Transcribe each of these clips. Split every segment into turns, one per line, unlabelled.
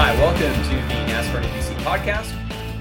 Hi, welcome to the NASCAR DC podcast.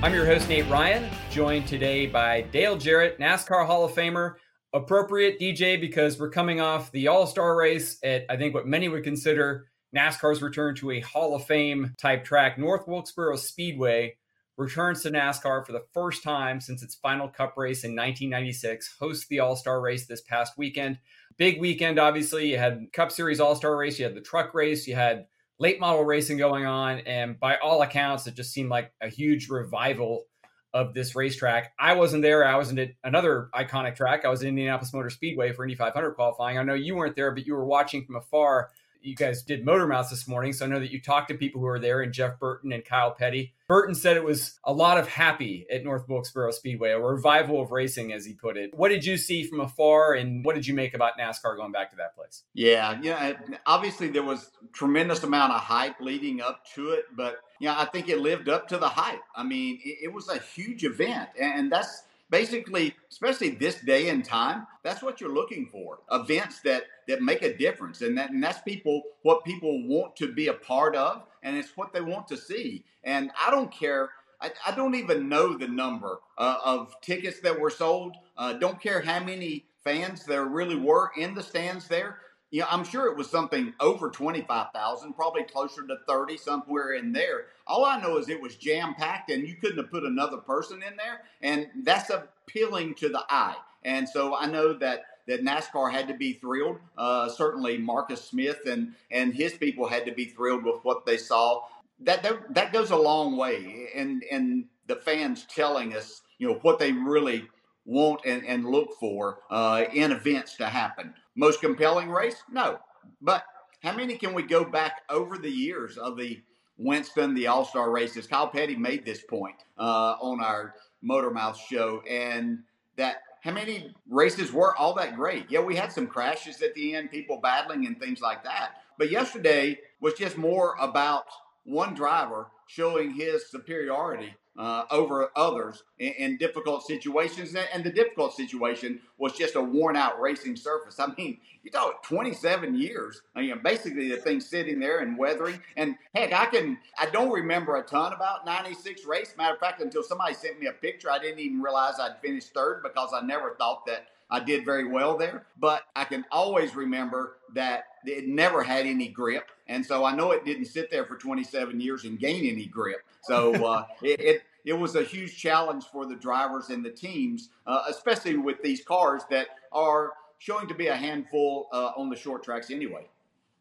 I'm your host, Nate Ryan, joined today by Dale Jarrett, NASCAR Hall of Famer. Appropriate DJ because we're coming off the All Star race at, I think, what many would consider NASCAR's return to a Hall of Fame type track. North Wilkesboro Speedway returns to NASCAR for the first time since its final cup race in 1996, hosts the All Star race this past weekend. Big weekend, obviously. You had Cup Series All Star race, you had the truck race, you had late model racing going on. And by all accounts, it just seemed like a huge revival of this racetrack. I wasn't there. I was in another iconic track. I was in Indianapolis Motor Speedway for Indy 500 qualifying. I know you weren't there, but you were watching from afar you guys did Motor Mouths this morning, so I know that you talked to people who were there, and Jeff Burton and Kyle Petty. Burton said it was a lot of happy at North Wilkesboro Speedway, a revival of racing, as he put it. What did you see from afar, and what did you make about NASCAR going back to that place?
Yeah, yeah. Obviously, there was tremendous amount of hype leading up to it, but yeah, I think it lived up to the hype. I mean, it, it was a huge event, and that's basically, especially this day and time, that's what you're looking for. Events that that make a difference, and that and that's people what people want to be a part of, and it's what they want to see. And I don't care. I, I don't even know the number uh, of tickets that were sold. Uh, don't care how many fans there really were in the stands there. You know, I'm sure it was something over 25,000, probably closer to 30, somewhere in there. All I know is it was jam packed and you couldn't have put another person in there. And that's appealing to the eye. And so I know that that NASCAR had to be thrilled. Uh, certainly, Marcus Smith and and his people had to be thrilled with what they saw. That that, that goes a long way, and and the fans telling us, you know, what they really want and, and look for uh, in events to happen. Most compelling race? No. But how many can we go back over the years of the Winston, the All Star races? Kyle Petty made this point uh, on our Motor Mouth show, and that how many races were all that great? Yeah, we had some crashes at the end, people battling and things like that. But yesterday was just more about one driver showing his superiority uh, over others in, in, difficult situations. And the difficult situation was just a worn out racing surface. I mean, you talk 27 years, I mean, basically the thing sitting there and weathering. And heck, I can, I don't remember a ton about 96 race. Matter of fact, until somebody sent me a picture, I didn't even realize I'd finished third because I never thought that I did very well there. But I can always remember that it never had any grip. And so I know it didn't sit there for 27 years and gain any grip. So uh, it, it, it, was a huge challenge for the drivers and the teams, uh, especially with these cars that are showing to be a handful uh, on the short tracks anyway.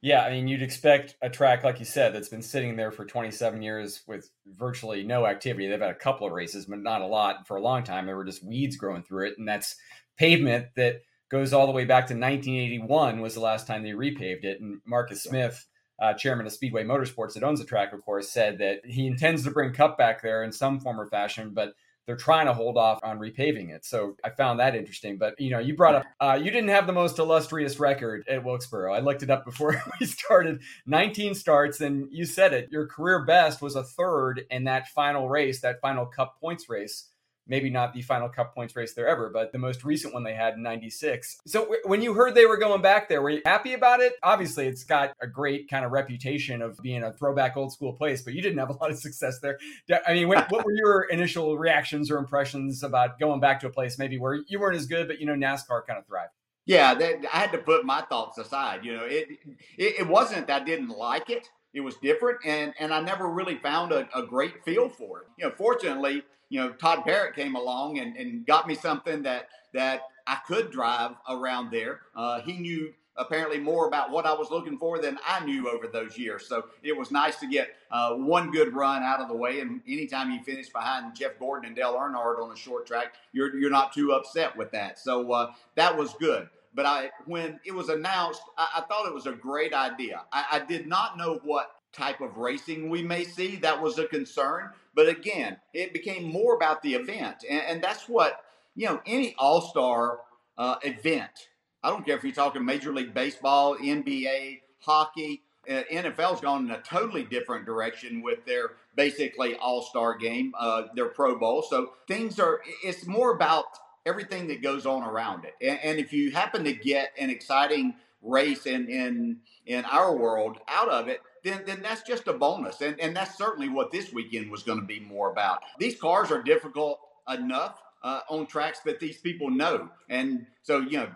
Yeah, I mean, you'd expect a track, like you said, that's been sitting there for 27 years with virtually no activity. They've had a couple of races, but not a lot. For a long time, there were just weeds growing through it. And that's pavement that goes all the way back to 1981 was the last time they repaved it. And Marcus Smith, uh, chairman of Speedway Motorsports that owns the track, of course, said that he intends to bring Cup back there in some form or fashion, but they're trying to hold off on repaving it. So I found that interesting. But you know, you brought up uh, you didn't have the most illustrious record at Wilkesboro. I looked it up before we started. 19 starts, and you said it. Your career best was a third in that final race, that final Cup points race maybe not the final cup points race there ever, but the most recent one they had in 96. So w- when you heard they were going back there, were you happy about it? Obviously, it's got a great kind of reputation of being a throwback old school place, but you didn't have a lot of success there. I mean, what, what were your initial reactions or impressions about going back to a place maybe where you weren't as good, but you know, NASCAR kind of thrived?
Yeah, that, I had to put my thoughts aside. You know, it, it, it wasn't that I didn't like it. It was different, and and I never really found a, a great feel for it. You know, fortunately, you know, Todd Parrott came along and, and got me something that that I could drive around there. Uh, he knew apparently more about what I was looking for than I knew over those years. So it was nice to get uh, one good run out of the way. And anytime you finish behind Jeff Gordon and Dale Earnhardt on a short track, you're you're not too upset with that. So uh, that was good. But I, when it was announced, I, I thought it was a great idea. I, I did not know what type of racing we may see. That was a concern. But again, it became more about the event. And, and that's what, you know, any all star uh, event, I don't care if you're talking Major League Baseball, NBA, hockey, uh, NFL's gone in a totally different direction with their basically all star game, uh, their Pro Bowl. So things are, it's more about everything that goes on around it. And, and if you happen to get an exciting race in in in our world out of it, then then that's just a bonus. And and that's certainly what this weekend was going to be more about. These cars are difficult enough uh, on tracks that these people know, and so you know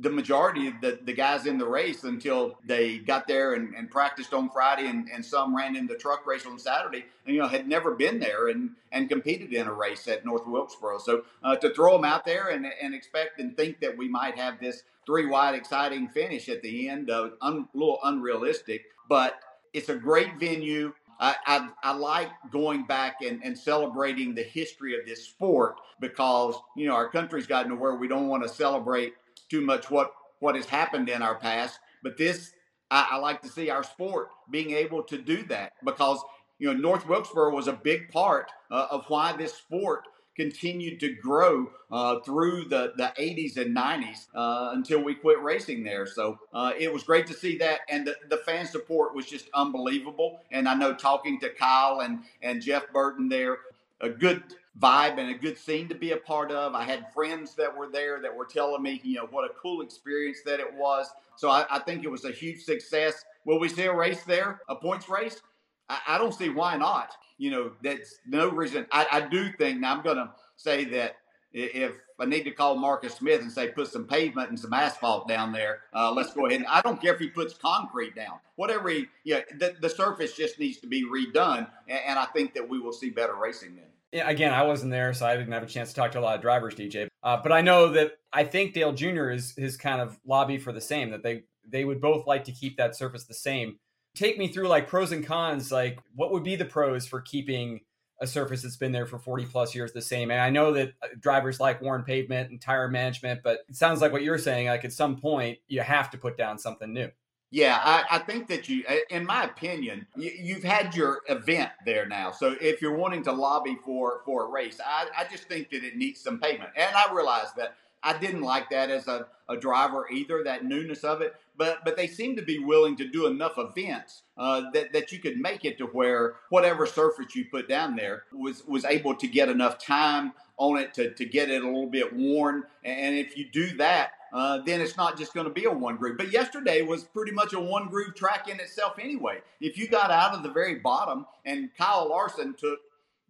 the majority of the, the guys in the race until they got there and, and practiced on Friday and, and some ran in the truck race on Saturday and, you know, had never been there and, and competed in a race at North Wilkesboro. So uh, to throw them out there and, and expect and think that we might have this three wide exciting finish at the end, uh, un, a little unrealistic, but it's a great venue. I, I, I, like going back and, and celebrating the history of this sport because, you know, our country's gotten to where we don't want to celebrate too much what what has happened in our past. But this, I, I like to see our sport being able to do that because you know North Wilkesboro was a big part uh, of why this sport continued to grow uh, through the, the 80s and 90s uh, until we quit racing there. So uh, it was great to see that. And the, the fan support was just unbelievable. And I know talking to Kyle and, and Jeff Burton there, a good vibe and a good scene to be a part of. I had friends that were there that were telling me, you know, what a cool experience that it was. So I, I think it was a huge success. Will we see a race there, a points race? I, I don't see why not. You know, that's no reason. I, I do think, now I'm going to say that if I need to call Marcus Smith and say put some pavement and some asphalt down there, uh, let's go ahead. I don't care if he puts concrete down, whatever he, yeah, the, the surface just needs to be redone, and, and I think that we will see better racing then
again, I wasn't there, so I didn't have a chance to talk to a lot of drivers, DJ. Uh, but I know that I think Dale Jr. is his kind of lobby for the same that they they would both like to keep that surface the same. Take me through like pros and cons. Like, what would be the pros for keeping a surface that's been there for 40 plus years the same? And I know that uh, drivers like worn pavement and tire management, but it sounds like what you're saying. Like, at some point, you have to put down something new.
Yeah, I, I, think that you, in my opinion, you, have had your event there now. So if you're wanting to lobby for for a race, I, I just think that it needs some payment. And I realize that I didn't like that as a, a driver either, that newness of it. But but they seem to be willing to do enough events uh, that that you could make it to where whatever surface you put down there was was able to get enough time on it to, to get it a little bit worn. And if you do that, uh, then it's not just going to be a one groove. But yesterday was pretty much a one groove track in itself anyway. If you got out of the very bottom, and Kyle Larson took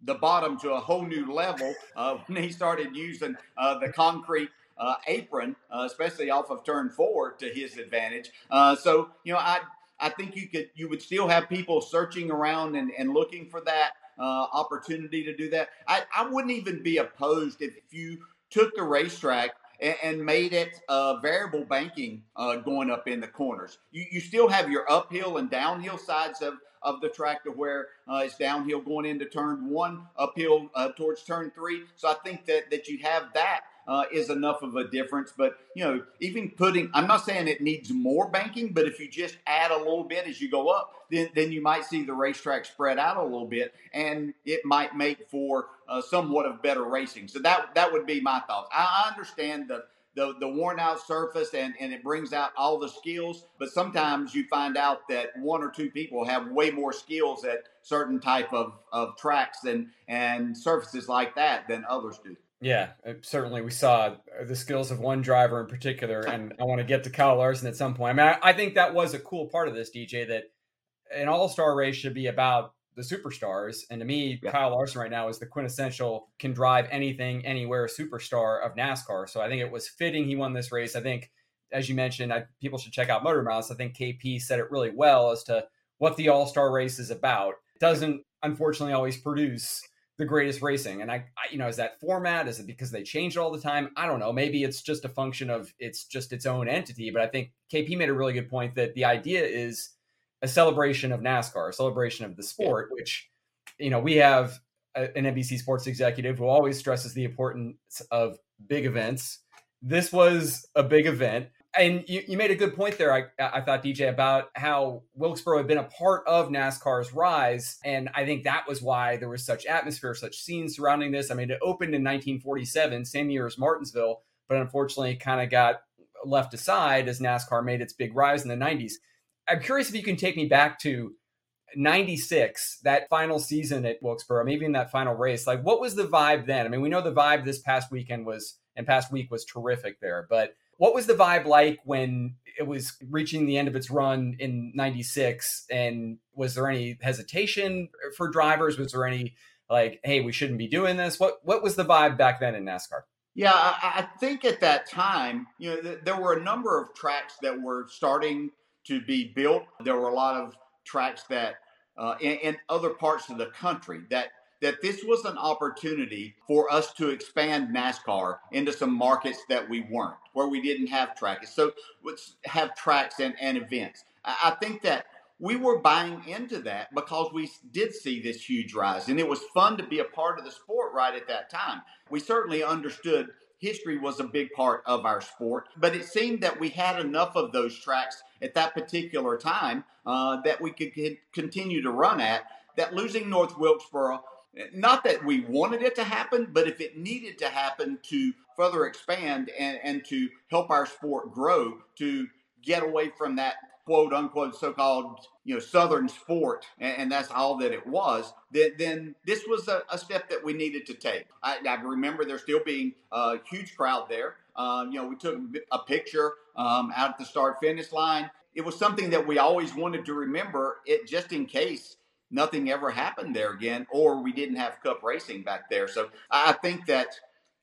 the bottom to a whole new level uh, when he started using uh, the concrete uh, apron, uh, especially off of turn four, to his advantage. Uh, so you know, I I think you could you would still have people searching around and, and looking for that opportunity to do that. I, I wouldn't even be opposed if you took the racetrack and, made it uh, variable banking uh, going up in the corners. You, you still have your uphill and downhill sides of, of the track to where uh, it's downhill going into turn one, uphill uh, towards turn three. So I think that, that you have that uh, is enough of a difference. But you know, even putting, I'm not saying it needs more banking, but if you just add a little bit as you go up, then then you might see the racetrack spread out a little bit, and it might make for uh, somewhat of better racing. So that that would be my thoughts. I, understand the the, the worn out surface and, and it brings out all the skills. But sometimes you find out that one or two people have way more skills at certain type of, of tracks and, and surfaces like that than others do.
Yeah, uh, certainly we saw uh, the skills of one driver in particular, and I want to get to Kyle Larson at some point. I mean, I, I think that was a cool part of this, DJ, that an all star race should be about the superstars. And to me, yeah. Kyle Larson right now is the quintessential can drive anything, anywhere superstar of NASCAR. So I think it was fitting he won this race. I think, as you mentioned, I, people should check out Motor Mouths. I think KP said it really well as to what the all star race is about. It doesn't, unfortunately, always produce the greatest racing. And I, I, you know, is that format? Is it because they change it all the time? I don't know. Maybe it's just a function of it's just its own entity. But I think KP made a really good point that the idea is a celebration of NASCAR, a celebration of the sport, yeah. which, you know, we have a, an NBC sports executive who always stresses the importance of big events. This was a big event and you, you made a good point there. I, I thought DJ about how Wilkesboro had been a part of NASCAR's rise, and I think that was why there was such atmosphere, such scenes surrounding this. I mean, it opened in 1947, same year as Martinsville, but unfortunately, kind of got left aside as NASCAR made its big rise in the 90s. I'm curious if you can take me back to 96, that final season at Wilkesboro, maybe in that final race. Like, what was the vibe then? I mean, we know the vibe this past weekend was and past week was terrific there, but what was the vibe like when it was reaching the end of its run in 96? And was there any hesitation for drivers? Was there any like, hey, we shouldn't be doing this? What what was the vibe back then in NASCAR?
Yeah, I, I think at that time, you know, th- there were a number of tracks that were starting to be built. There were a lot of tracks that uh, in, in other parts of the country that that this was an opportunity for us to expand NASCAR into some markets that we weren't, where we didn't have tracks. So have tracks and, and events. I think that we were buying into that because we did see this huge rise and it was fun to be a part of the sport right at that time. We certainly understood history was a big part of our sport, but it seemed that we had enough of those tracks at that particular time uh, that we could continue to run at. That losing North Wilkesboro not that we wanted it to happen, but if it needed to happen to further expand and, and to help our sport grow, to get away from that quote unquote so called you know southern sport and, and, that's all that it was then, then this was a, a, step that we needed to take. I, I, remember there still being a huge crowd there. Uh, you know we took a picture um, out at the start finish line. It was something that we always wanted to remember it just in case nothing ever happened there again, or we didn't have cup racing back there. So I think that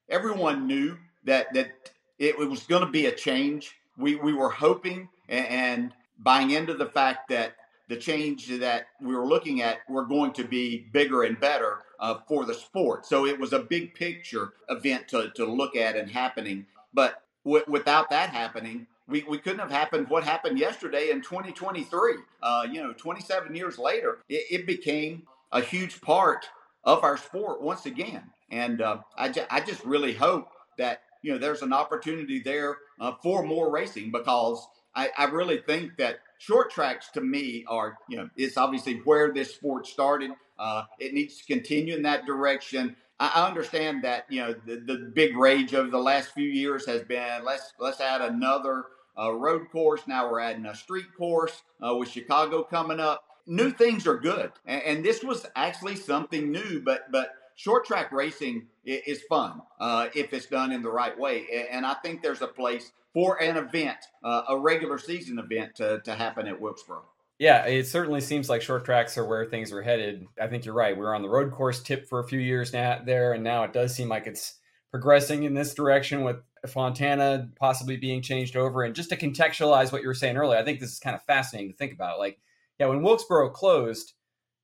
everyone knew that that it, was going to be a change. We we were hoping and, and buying into the fact that the change that we were looking at were going to be bigger and better uh, for the sport. So it was a big picture event to, to look at and happening. But w- without that happening, we, we couldn't have happened what happened yesterday in 2023. Uh, you know, 27 years later, it, it, became a huge part of our sport once again. And uh, I, ju- I just really hope that, you know, there's an opportunity there uh, for more racing because I, I really think that short tracks to me are, you know, it's obviously where this sport started. Uh, it needs to continue in that direction. I understand that you know the, the big rage over the last few years has been let's let's add another a road course. Now we're adding a street course uh, with Chicago coming up. New things are good, and, and, this was actually something new. But but short track racing is, fun uh, if it's done in the right way, and I think there's a place for an event, uh, a regular season event, to, to happen at Wilkesboro.
Yeah, it certainly seems like short tracks are where things are headed. I think you're right. We were on the road course tip for a few years now there, and now it does seem like it's progressing in this direction with Fontana possibly being changed over. And just to contextualize what you were saying earlier, I think this is kind of fascinating to think about. Like, yeah, when Wilkesboro closed,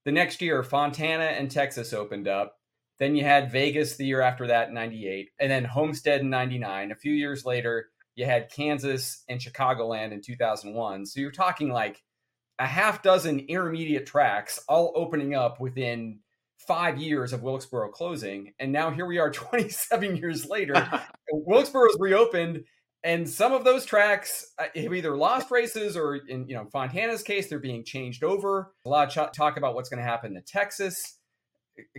the next year Fontana and Texas opened up. Then you had Vegas the year after that, 98, and then Homestead in 99. A few years later, you had Kansas and Chicagoland in 2001. So you're talking like a half dozen intermediate tracks all opening up within five years of Wilkesboro closing. And now here we are 27 years later. Wilkesboro Wilkesboro's reopened, and some of those tracks uh, have either lost races or, in you know Fontana's case, they're being changed over. A lot of ch- talk about what's going to happen to Texas.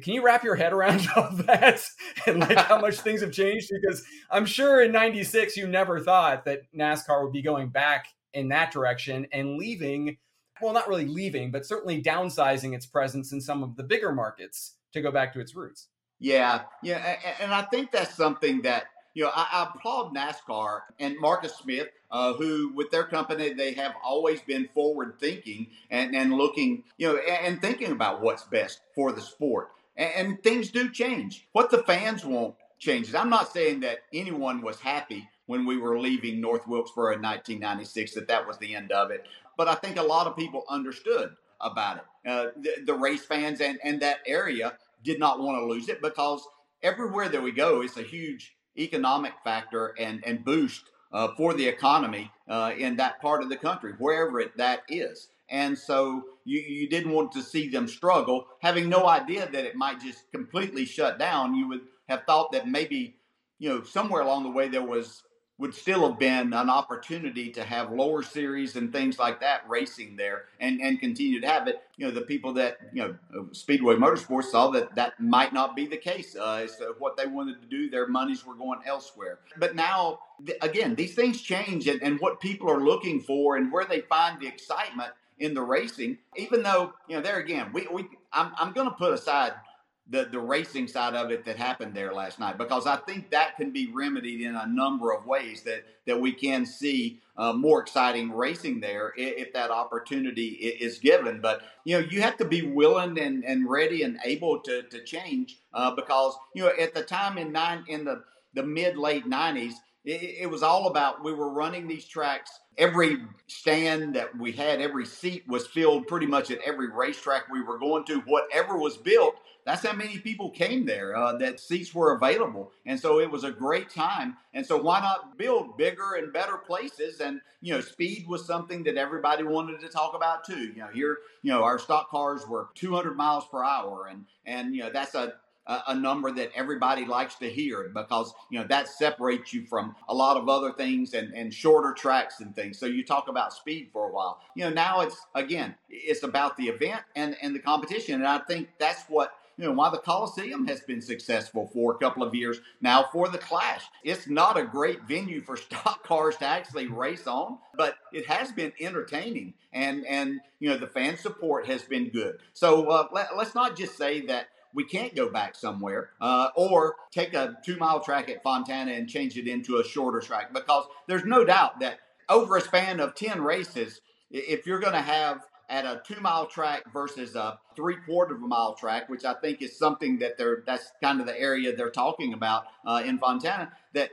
Can you wrap your head around all that and like how much things have changed? Because I'm sure in '96 you never thought that NASCAR would be going back in that direction and leaving. Well, not really leaving, but certainly downsizing its presence in some of the bigger markets to go back to its roots.
Yeah, yeah, and I think that's something that you know, I, applaud NASCAR and Marcus Smith, uh, who with their company they have always been forward thinking and, and looking, you know, and, and thinking about what's best for the sport. And, and things do change. What the fans want changes. I'm not saying that anyone was happy when we were leaving North Wilkesboro in 1996 that that was the end of it, but I think a lot of people understood about it. Uh, the, the race fans and, and that area did not want to lose it because everywhere that we go, it's a huge economic factor and, and boost uh, for the economy uh, in that part of the country, wherever it, that is. And so you, you didn't want to see them struggle, having no idea that it might just completely shut down. You would have thought that maybe, you know, somewhere along the way there was would still have been an opportunity to have lower series and things like that racing there and, and continue to have it. You know, the people that, you know, Speedway Motorsports saw that that might not be the case. Uh, so what they wanted to do, their monies were going elsewhere. But now, again, these things change and, and what people are looking for and where they find the excitement in the racing, even though, you know, there again, we, we I'm, I'm going to put aside – the the racing side of it that happened there last night because I think that can be remedied in a number of ways that that we can see uh, more exciting racing there if, if, that opportunity is given. But you know you have to be willing and, and ready and able to to change uh, because you know at the time in nine in the the mid late nineties it, it was all about we were running these tracks every stand that we had, every seat was filled pretty much at every racetrack we were going to. Whatever was built, that's how many people came there uh, that seats were available. And so it was a great time. And so why not build bigger and better places? And you know speed was something that everybody wanted to talk about too. You know here you know our stock cars were 200 miles per hour and and you know that's a a number that everybody likes to hear because you know that separates you from a lot of other things and, and shorter tracks and things so you talk about speed for a while you know now it's again it's about the event and and the competition and i think that's what you know, why the Coliseum has been successful for a couple of years now for the Clash. It's not a great venue for stock cars to actually race on, but it has been entertaining and and you know the fan support has been good. So uh, let, us not just say that we can't go back somewhere uh, or take a two mile track at Fontana and change it into a shorter track because there's no doubt that over a span of 10 races, if you're going to have at a two mile track versus a three quarter of a mile track, which I think is something that they're that's kind of the area they're talking about uh, in Fontana. That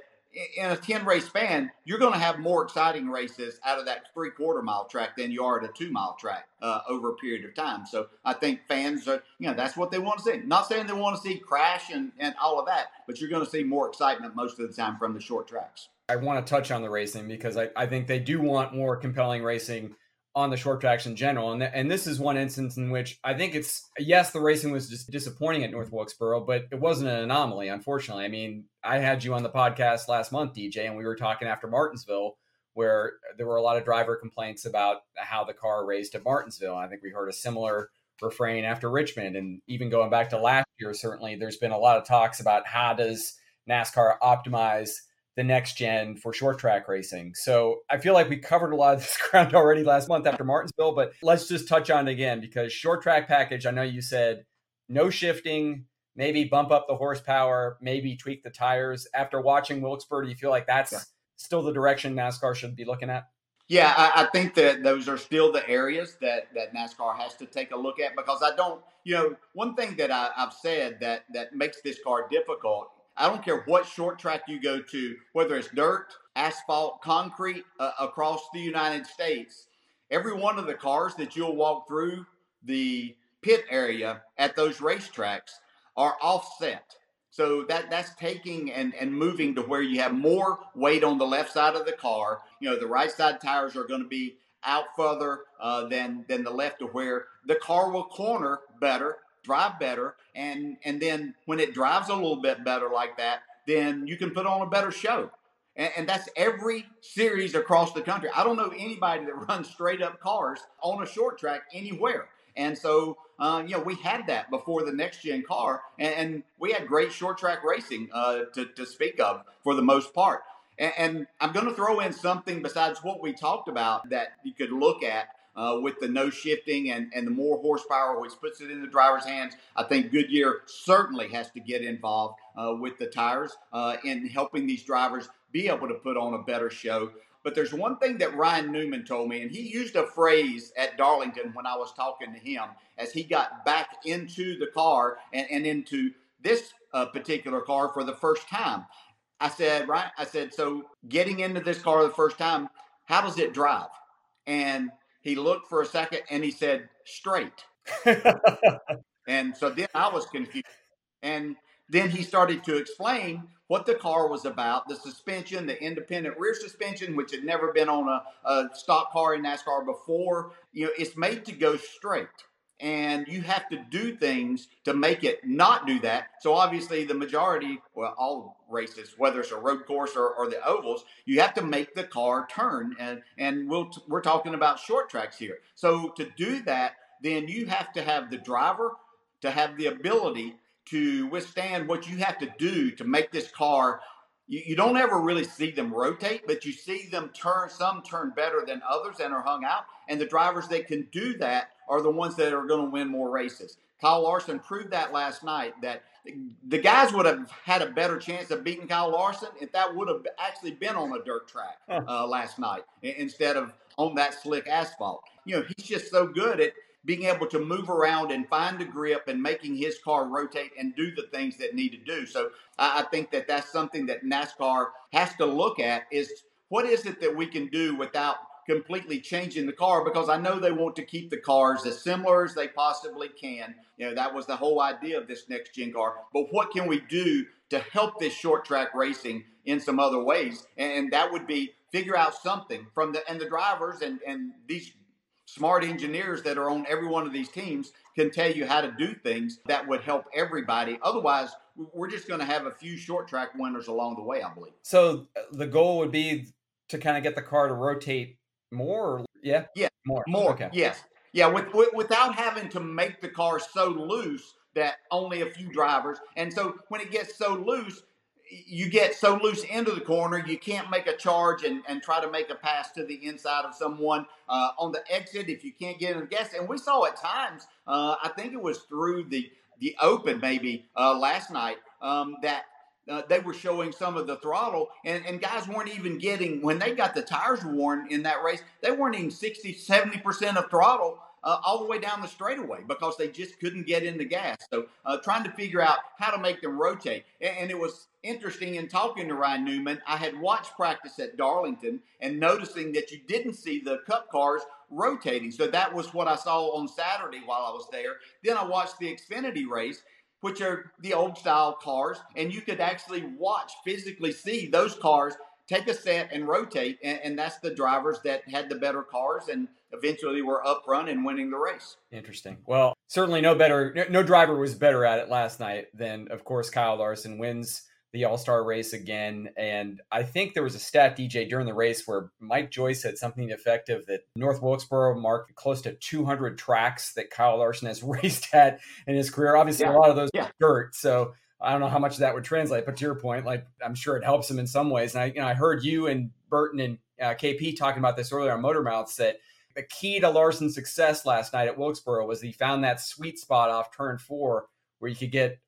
in a 10 race span, you're going to have more exciting races out of that three quarter mile track than you are at a two mile track uh, over a period of time. So I think fans are, you know, that's what they want to see. Not saying they want to see crash and, and all of that, but you're going to see more excitement most of the time from the short tracks.
I want to touch on the racing because I, I think they do want more compelling racing on the short tracks in general. And, th- and this is one instance in which I think it's, yes, the racing was just disappointing at North Wilkesboro, but it wasn't an anomaly, unfortunately. I mean, I had you on the podcast last month, DJ, and we were talking after Martinsville, where there were a lot of driver complaints about how the car raced at Martinsville. I think we heard a similar refrain after Richmond. And even going back to last year, certainly there's been a lot of talks about how does NASCAR optimize the next gen for short track racing. So I feel like we covered a lot of this ground already last month after Martinsville, but let's just touch on it again because short track package, I know you said no shifting, maybe bump up the horsepower, maybe tweak the tires. After watching Wilkesboro, do you feel like that's yeah. still the direction NASCAR should be looking at?
Yeah, I, I, think that those are still the areas that, that NASCAR has to take a look at because I don't, you know, one thing that I, I've said that that makes this car difficult I don't care what short track you go to, whether it's dirt, asphalt, concrete uh, across the United States. Every one of the cars that you'll walk through the pit area at those racetracks are offset. So that that's taking and, and moving to where you have more weight on the left side of the car. You know, the right side tires are going to be out further uh, than than the left, to where the car will corner better drive better, and and then when it drives a little bit better like that, then you can put on a better show. And, and that's every series across the country. I don't know anybody that runs straight up cars on a short track anywhere. And so, uh, you know, we had that before the next gen car, and, and we had great short track racing uh, to, to speak of for the most part. And, and I'm going to throw in something besides what we talked about that you could look at uh, with the no shifting and, and the more horsepower, which puts it in the driver's hands. I think Goodyear certainly has to get involved uh, with the tires uh, in helping these drivers be able to put on a better show. But there's one thing that Ryan Newman told me, and he used a phrase at Darlington when I was talking to him as he got back into the car and, and into this uh, particular car for the first time. I said, right? I said, so getting into this car the first time, how does it drive? And he looked for a second and he said, straight. and so then I was confused. And then he started to explain what the car was about the suspension, the independent rear suspension, which had never been on a, a stock car in NASCAR before. You know, it's made to go straight and you have to do things to make it not do that. So obviously, the majority, well, all races, whether it's a road course or, or the ovals, you have to make the car turn, and and we'll t- we're talking about short tracks here. So to do that, then you have to have the driver to have the ability to withstand what you have to do to make this car you, you don't ever really see them rotate, but you see them turn. Some turn better than others and are hung out. And the drivers that can do that are the ones that are going to win more races. Kyle Larson proved that last night that the guys would have had a better chance of beating Kyle Larson if that would have actually been on a dirt track uh, last night instead of on that slick asphalt. You know, he's just so good at being able to move around and find a grip and making his car rotate and do the things that need to do. So I think that that's something that NASCAR has to look at is what is it that we can do without completely changing the car because I know they want to keep the cars as similar as they possibly can. You know, that was the whole idea of this next gen car. But what can we do to help this short track racing in some other ways? And that would be figure out something from the and the drivers and and these smart engineers that are on every one of these teams can tell you how to do things that would help everybody. Otherwise, we're just going to have a few short track winners along the way, I believe.
So uh, the goal would be to kind of get the car to rotate more. yeah.
Yeah. More. More. Okay. Yes. Yeah. With, with, without having to make the car so loose that only a few drivers. And so when it gets so loose, you get so loose into the corner, you can't make a charge and, and try to make a pass to the inside of someone uh, on the exit if you can't get in the gas. And we saw at times, uh, I think it was through the the open maybe uh, last night um, that uh, they were showing some of the throttle, and, and guys weren't even getting, when they got the tires worn in that race, they weren't even 60, 70% of throttle uh, all the way down the straightaway because they just couldn't get in the gas. So uh, trying to figure out how to make them rotate. And, and, it was interesting in talking to Ryan Newman. I had watched practice at Darlington and noticing that you didn't see the cup cars rotating. So that was what I saw on Saturday while I was there. Then I watched the Xfinity race. Which are the old style cars, and you could actually watch, physically see those cars take a set and rotate, and, and, that's the drivers that had the better cars and eventually were up front and winning the race.
Interesting. Well, certainly no better, no driver was better at it last night than, of course, Kyle Larson wins the All Star race again. And I think there was a stat DJ during the race where Mike Joyce said something effective that North Wilkesboro marked close to 200 tracks that Kyle Larson has raced at in his career. Obviously, yeah. a lot of those yeah. dirt. So I don't know how much that would translate, but to your point, like I'm sure it helps him in some ways. And I, you know, I heard you and Burton and uh, KP talking about this earlier on Motor Mouths that the key to Larson's success last night at Wilkesboro was he found that sweet spot off turn four where you could get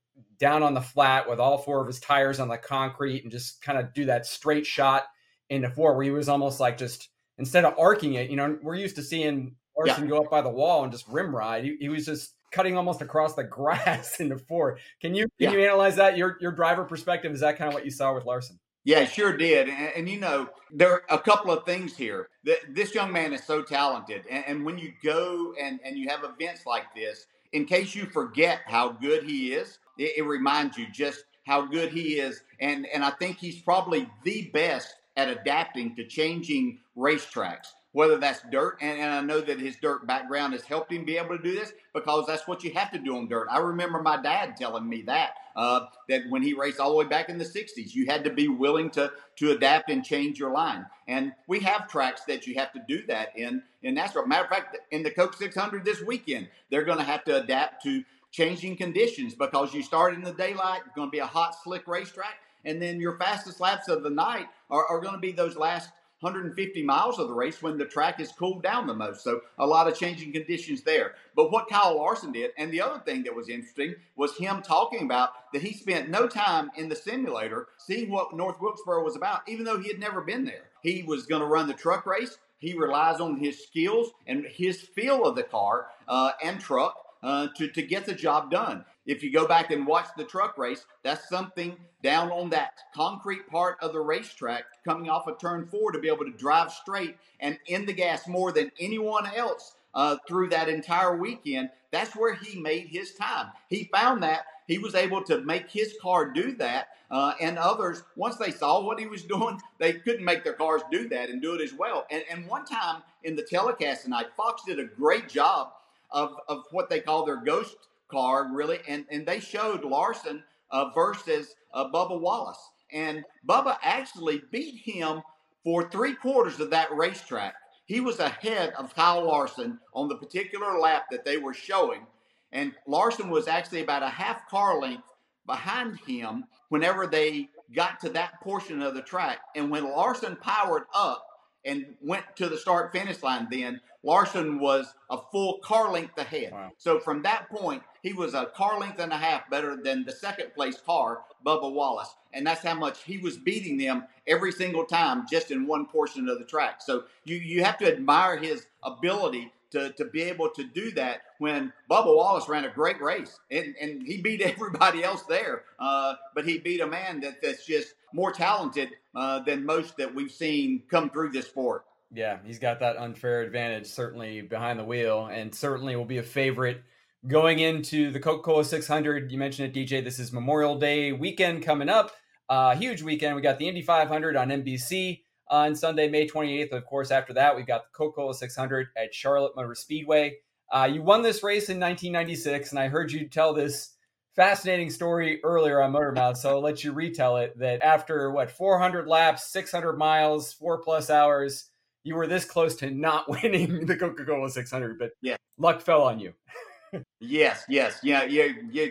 down on the flat with all four of his tires on the concrete and just kind of do that straight shot into four where he was almost like just instead of arcing it, you know, we're used to seeing Larson yeah. go up by the wall and just rim ride. He, he was just cutting almost across the grass into four. Can you can yeah. you analyze that? Your your driver perspective is that kind of what you saw with Larson?
Yeah, sure did. And, and, you know, there are a couple of things here. This young man is so talented. And, and, when you go and, and you have events like this, in case you forget how good he is, it, it reminds you just how good he is. And, and I think he's probably the best at adapting to changing racetracks whether that's dirt, and, and I know that his dirt background has helped him be able to do this because that's what you have to do on dirt. I remember my dad telling me that uh, that when he raced all the way back in the '60s, you had to be willing to to adapt and change your line. And we have tracks that you have to do that in in NASCAR. Matter of fact, in the Coke 600 this weekend, they're going to have to adapt to changing conditions because you start in the daylight, it's going to be a hot, slick racetrack, and then your fastest laps of the night are, are going to be those last 150 miles of the race when the track is cooled down the most. So a lot of changing conditions there. But what Kyle Larson did, and the other thing that was interesting was him talking about that he spent no time in the simulator seeing what North Wilkesboro was about, even though he had never been there. He was going to run the truck race. He relies on his skills and his feel of the car uh, and truck uh, to, to get the job done. If you go back and watch the truck race, that's something down on that concrete part of the racetrack coming off of turn four to be able to drive straight and in the gas more than anyone else uh, through that entire weekend. That's where he made his time. He found that he was able to make his car do that. Uh, and others, once they saw what he was doing, they couldn't make their cars do that and do it as well. And, and one time in the telecast tonight, Fox did a great job of, of what they call their ghost card, really, and, and they showed Larson uh, versus uh, Bubba Wallace. And Bubba actually beat him for three quarters of that racetrack. He was ahead of Kyle Larson on the particular lap that they were showing. And Larson was actually about a half car length behind him whenever they got to that portion of the track. And when Larson powered up and went to the start finish line, then Larson was a full car length ahead. Wow. So from that point, he was a car length and a half better than the second place car, Bubba Wallace. And that's how much he was beating them every single time just in one portion of the track. So you, you have to admire his ability to, to be able to do that when Bubba Wallace ran a great race and, and he beat everybody else there. Uh, but he beat a man that, that's just more talented uh, than most that we've seen come through this sport.
Yeah, he's got that unfair advantage certainly behind the wheel, and certainly will be a favorite going into the Coca Cola 600. You mentioned it, DJ. This is Memorial Day weekend coming up. Uh, huge weekend. We got the Indy 500 on NBC on Sunday, May 28th. Of course, after that, we've got the Coca Cola 600 at Charlotte Motor Speedway. Uh, you won this race in 1996, and I heard you tell this fascinating story earlier on Motor Mouth, so I'll let you retell it. That after what 400 laps, 600 miles, four plus hours, you were this close to not winning the Coca Cola 600, but yeah, luck fell on you.
yes, yes, yeah, yeah, yeah.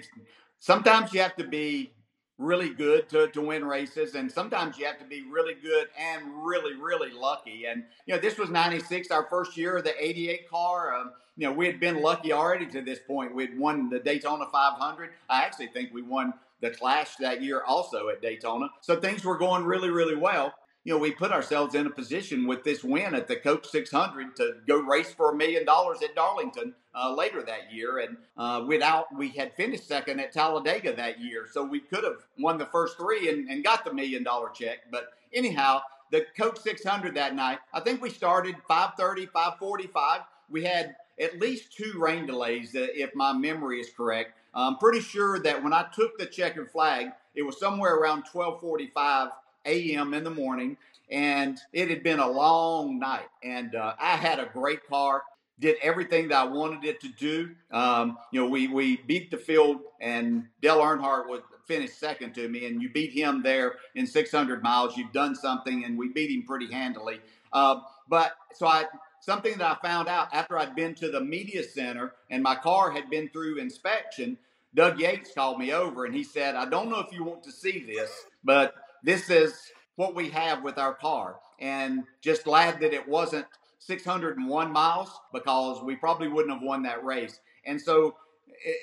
Sometimes you have to be really good to, to win races, and sometimes you have to be really good and really, really lucky. And you know, this was '96, our first year of the '88 car. Um, you know, we had been lucky already to this point. We'd won the Daytona 500. I actually think we won the Clash that year also at Daytona. So things were going really, really well you know, we put ourselves in a position with this win at the Coke 600 to go race for a million dollars at Darlington uh, later that year. And uh, without, we had finished second at Talladega that year. So we could have won the first three and, and got the million dollar check. But anyhow, the Coke 600 that night, I think we started 530, 545. We had at least two rain delays, uh, if my memory is correct. I'm pretty sure that when I took the checkered flag, it was somewhere around 1245 a.m. in the morning, and it had been a long night. And uh, I had a great car, did everything that I wanted it to do. Um, you know, we we beat the field, and Dale Earnhardt was finished second to me, and you beat him there in 600 miles. You've done something, and we beat him pretty handily. Uh, but so I something that I found out after I'd been to the media center and my car had been through inspection. Doug Yates called me over and he said, I don't know if you want to see this, but this is what we have with our car. And just glad that it wasn't 601 miles because we probably wouldn't have won that race. And so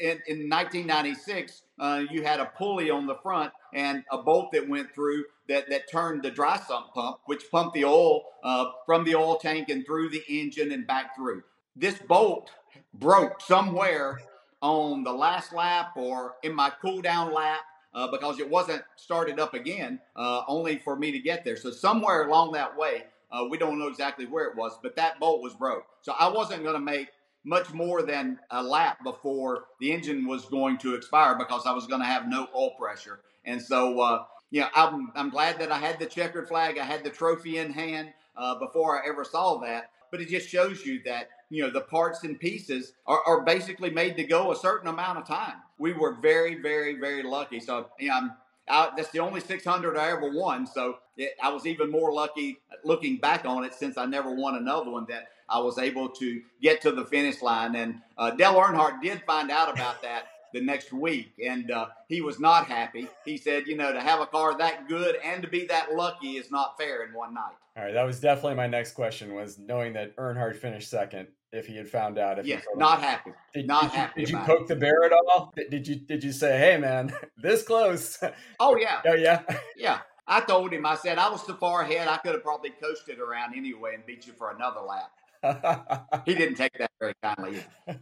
in, in 1996, uh, you had a pulley on the front and a bolt that went through that, that turned the dry sump pump, which pumped the oil uh, from the oil tank and through the engine and back through. This bolt broke somewhere on the last lap or in my cool down lap uh, because it wasn't started up again, uh, only for me to get there. So somewhere along that way, uh, we don't know exactly where it was, but that bolt was broke. So I wasn't going to make much more than a lap before the engine was going to expire because I was going to have no oil pressure. And so uh, know, I'm, I'm glad that I had the checkered flag, I had the trophy in hand uh, before I ever saw that. But it just shows you that you know the parts and pieces are, are basically made to go a certain amount of time. We were very, very, very lucky. So you know, I, that's the only 600 I ever won. So it, I was even more lucky looking back on it since I never won another one that I was able to get to the finish line. And uh, Dale Earnhardt did find out about that the next week, and uh, he was not happy. He said, you know, to have a car that good and to be that lucky is not fair in one night.
All right, that was definitely my next question was knowing that Earnhardt finished second if he had found out. If
yes, not happy.
Did,
not
did
happy.
You, did you poke it. the bear at all? Did you did you say, "Hey, man, this close"?
Oh yeah.
oh yeah.
Yeah. I told him. I said I was so far ahead. I could have probably coasted around anyway and beat you for another lap. he didn't take that very kindly.
uh,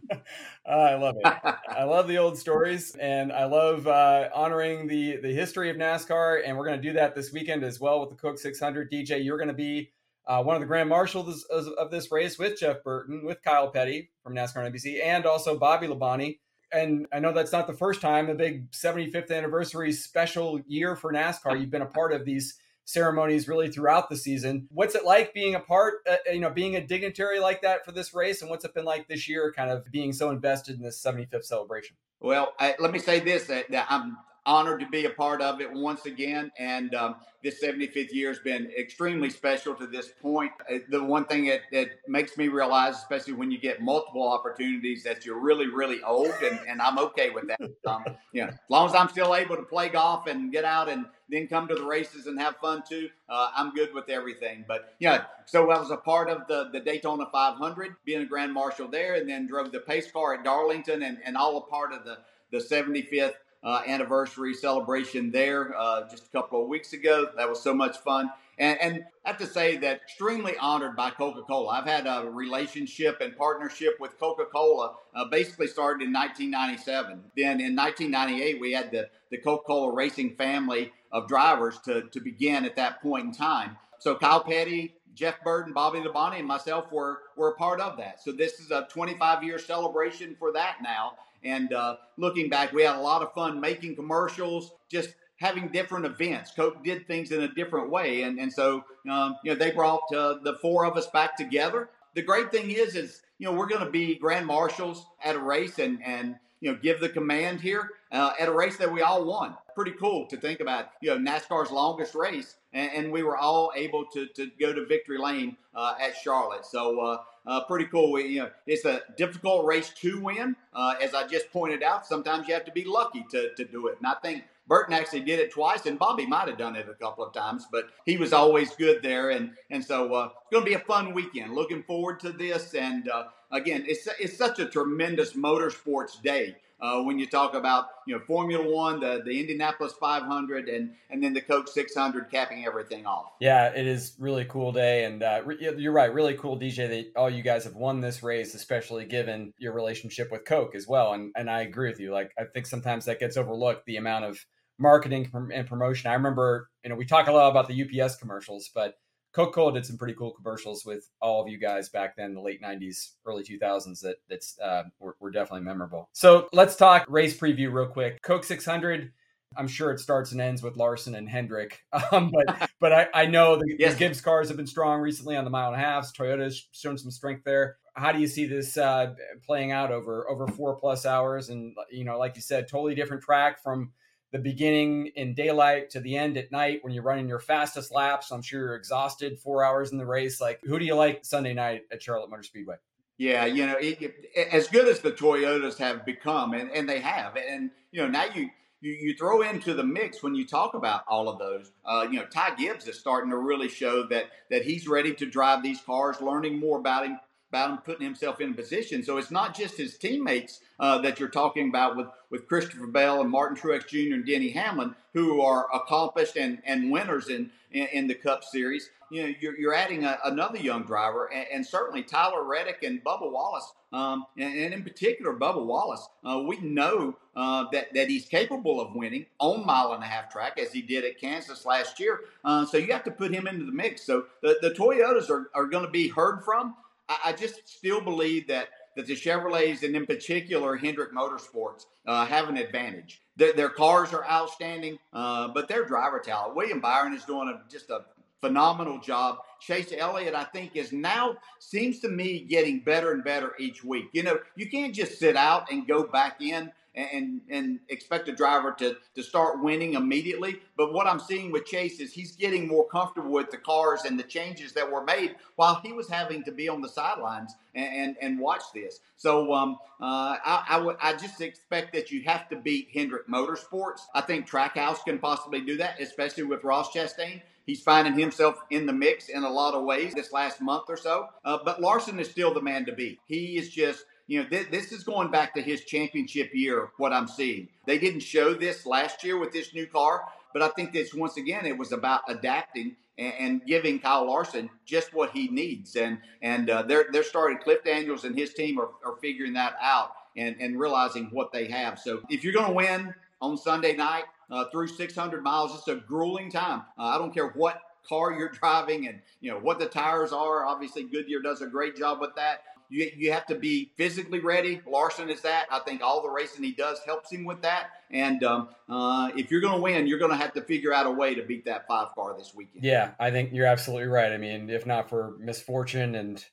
I love it. I love the old stories, and I love uh, honoring the the history of NASCAR. And we're going to do that this weekend as well with the Coke 600. DJ, you're going to be uh, one of the grand marshals of this race with Jeff Burton, with Kyle Petty from NASCAR and NBC, and also Bobby Labonte. And I know that's not the first time, the big 75th anniversary special year for NASCAR. You've been a part of these ceremonies really throughout the season. What's it like being a part, uh, you know, being a dignitary like that for this race? And what's it been like this year, kind of being so invested in this 75th celebration?
Well, I, let me say this that, that I'm honored to be a part of it once again. And um, this 75th year has been extremely special to this point. Uh, the one thing that, that makes me realize, especially when you get multiple opportunities, that you're really, really old, and, and I'm okay with that. Um, you know, as long as I'm still able to play golf and get out and then come to the races and have fun too, uh, I'm good with everything. But yeah, so I was a part of the, the Daytona 500, being a grand marshal there, and then drove the pace car at Darlington, and, and all a part of the the 75th uh, anniversary celebration there uh, just a couple of weeks ago. That was so much fun. And, and, I have to say that extremely honored by Coca Cola. I've had a relationship and partnership with Coca Cola uh, basically started in 1997. Then in 1998, we had the, the Coca Cola racing family of drivers to, to begin at that point in time. So Kyle Petty, Jeff Burton, Bobby Labonte, and myself were, were a part of that. So this is a 25 year celebration for that now. And uh, looking back, we had a lot of fun making commercials, just having different events. Coke did things in a different way, and and so um, you know they brought uh, the four of us back together. The great thing is, is you know we're going to be grand marshals at a race, and and you know give the command here uh, at a race that we all won. Pretty cool to think about. You know NASCAR's longest race, and, and we were all able to to go to victory lane uh, at Charlotte. So uh, uh, pretty cool. We, you know, it's a difficult race to win. Uh, as I just pointed out, sometimes you have to be lucky to, to do it. And I think Burton actually did it twice, and Bobby might have done it a couple of times, but he was always good there. And and so uh, it's going to be a fun weekend. Looking forward to this. And uh, again, it's it's such a tremendous motorsports day uh, when you talk about you know Formula One, the the Indianapolis 500, and and then the Coke 600 capping everything off.
Yeah, it is really cool day, and uh, re- you're right, really cool, DJ. That all you guys have won this race, especially given your relationship with Coke as well. And and I agree with you. Like I think sometimes that gets overlooked the amount of marketing and promotion. I remember, you know, we talk a lot about the UPS commercials, but Coca Cola did some pretty cool commercials with all of you guys back then, the late '90s, early 2000s. That that's uh, were, were definitely memorable. So let's talk race preview real quick. Coke 600. I'm sure it starts and ends with Larson and Hendrick, um, but but I, I know the, yes. the, Gibbs cars have been strong recently on the mile and a half. Toyota's shown some strength there. How do you see this uh, playing out over over four plus hours? And you know, like you said, totally different track from the beginning in daylight to the end at night when you're running your fastest laps. I'm sure you're exhausted four hours in the race. Like, who do you like Sunday night at Charlotte Motor Speedway?
Yeah, you know, it, it, as good as the Toyotas have become, and, and they have, and you know, now you, you you throw into the mix when you talk about all of those. Uh, you know, Ty Gibbs is starting to really show that that he's ready to drive these cars, learning more about him, about him putting himself in position. So it's not just his teammates uh, that you're talking about with, with Christopher Bell and Martin Truex Jr. and Denny Hamlin, who are accomplished and, and winners in, in, in the Cup Series. You know, you're, you're adding a, another young driver, and, and, certainly Tyler Reddick and Bubba Wallace, um, and, and, in particular Bubba Wallace. Uh, we know uh, that that he's capable of winning on mile and a half track as he did at Kansas last year. Uh, so you have to put him into the mix. So the, the Toyotas are, are going to be heard from. I, I just still believe that that the Chevrolets and in particular Hendrick Motorsports uh, have an advantage. Their, their cars are outstanding, uh, but their driver talent. William Byron is doing a, just a phenomenal job. Chase Elliott, I think, is now seems to me getting better and better each week. You know, you can't just sit out and go back in and and expect a driver to to start winning immediately. But what I'm seeing with Chase is he's getting more comfortable with the cars and the changes that were made while he was having to be on the sidelines and and, and watch this. So um, uh, I, I, w- I just expect that you have to beat Hendrick Motorsports. I think Trackhouse can possibly do that, especially with Ross Chastain. He's finding himself in the mix in a lot of ways this last month or so. Uh, but Larson is still the man to beat. He is just you know, th- this is going back to his championship year, what I'm seeing. They didn't show this last year with this new car, but I think this once again, it was about adapting and, and giving Kyle Larson just what he needs. And and uh, they're they're starting. Cliff Daniels and his team are, are figuring that out and and realizing what they have. So if you're going to win on Sunday night uh, through 600 miles, it's a grueling time. Uh, I don't care what car you're driving and you know what the tires are. Obviously, Goodyear does a great job with that you, you have to be physically ready. Larson is that. I think all the racing he does helps him with that. And um, uh, if you're going to win, you're going to have to figure out a way to beat that five car this weekend.
Yeah, I think you're absolutely right. I mean, if not for misfortune and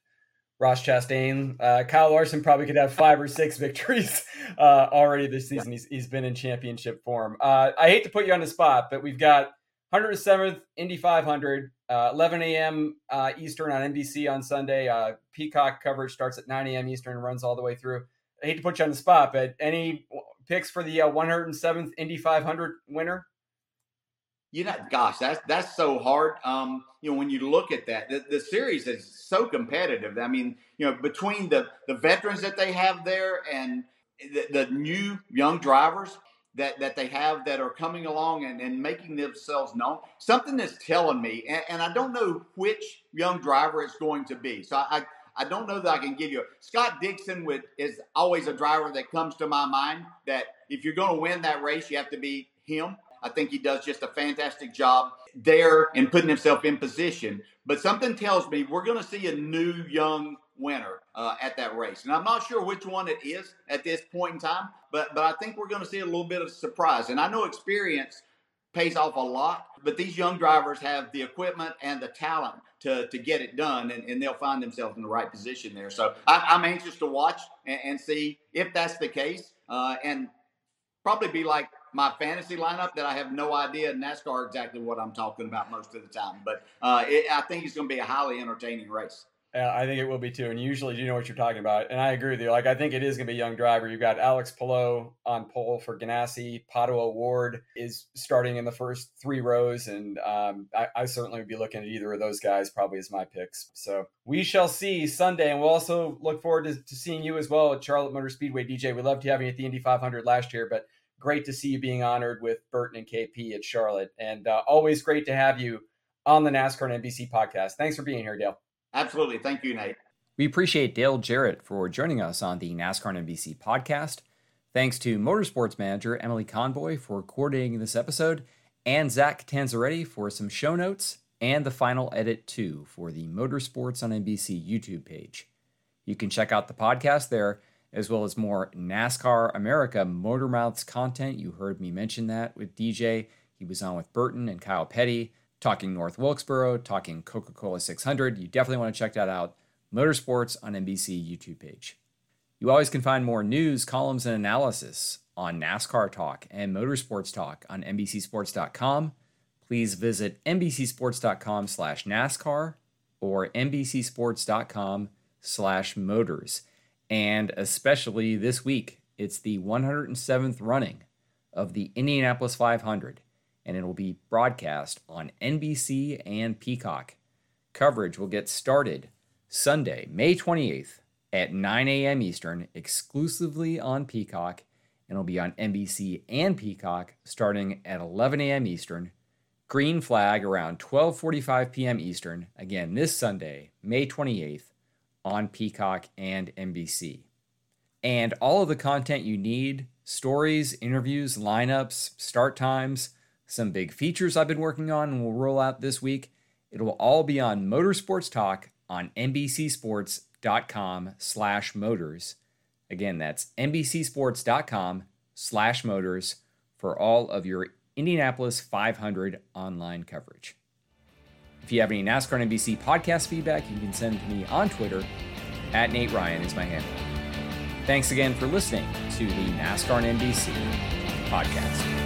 Ross Chastain, uh, Kyle Larson probably could have five or six victories uh, already this season. He's, he's been in championship form. Uh, I hate to put you on the spot, but we've got 107th Indy 500, uh, 11 a.m. Uh, Eastern on NBC on Sunday. Uh, Peacock coverage starts at 9 a.m. Eastern and runs all the way through. I hate to put you on the spot, but any picks for the 107th uh, Indy 500 winner?
You know, gosh, that's that's so hard. Um, you know, when you look at that, the, the series is so competitive. I mean, you know, between the the veterans that they have there and the, the new young drivers, that, that they have that are coming along and, and making themselves known. Something that's telling me, and, and I don't know which young driver it's going to be. So I, I don't know that I can give you. Scott Dixon with, is always a driver that comes to my mind that if you're going to win that race, you have to be him. I think he does just a fantastic job there and putting himself in position. But something tells me we're going to see a new young winner uh, at that race. And I'm not sure which one it is at this point in time, but but I think we're going to see a little bit of surprise. And I know experience pays off a lot, but these young drivers have the equipment and the talent to, to get it done, and, and they'll find themselves in the right position there. So I, am anxious to watch and, and, see if that's the case, uh, and probably be like my fantasy lineup that I have no idea NASCAR exactly what I'm talking about most of the time. But uh, it, I think it's going to be a highly entertaining race.
I think it will be too. And usually, you know what you're talking about. And I agree with you. Like, I think it is going to be a young driver. You've got Alex Palou on pole for Ganassi. Pato O'Ward is starting in the first three rows. And um, I, I, certainly would be looking at either of those guys probably as my picks. So we shall see Sunday. And we'll also look forward to, to seeing you as well at Charlotte Motor Speedway. DJ, we loved having you at the Indy 500 last year, but great to see you being honored with Burton and KP at Charlotte. And uh, always great to have you on the NASCAR and NBC podcast. Thanks for being here, Dale.
Absolutely. Thank you, Nate.
We appreciate Dale Jarrett for joining us on the NASCAR and NBC podcast. Thanks to Motorsports Manager Emily Convoy for coordinating this episode, and Zach Tanzaretti for some show notes, and the final edit too for the Motorsports on NBC YouTube page. You can check out the podcast there, as well as more NASCAR America Motor Mouths content. You heard me mention that with DJ. He was on with Burton and Kyle Petty talking North Wilkesboro, talking Coca Cola 600. You definitely want to check that out. Motorsports on NBC YouTube page. You always can find more news, columns, and analysis on NASCAR Talk and Motorsports Talk on NBCSports.com. Please visit NBCSports.com slash NASCAR or NBCSports.com slash motors. And especially this week, it's the 107th running of the Indianapolis 500 and it will be broadcast on NBC and Peacock. Coverage will get started Sunday, May 28th at 9 a.m. Eastern, exclusively on Peacock, and it'll be on NBC and Peacock starting at 11 a.m. Eastern. Green flag around 12:45 p.m. Eastern. Again, this Sunday, May 28th, on Peacock and NBC. And all of the content you need stories, interviews, lineups, start times some big features I've been working on and will roll out this week. It will all be on Motorsports Talk on NBCSports.com. slash motors. Again, that's nbcsports.com slash motors for all of your Indianapolis 500 online coverage. If you have any NASCAR NBC podcast feedback, you can send to me on Twitter at Nate Ryan is my handle. Thanks again for listening to the NASCAR NBC podcast.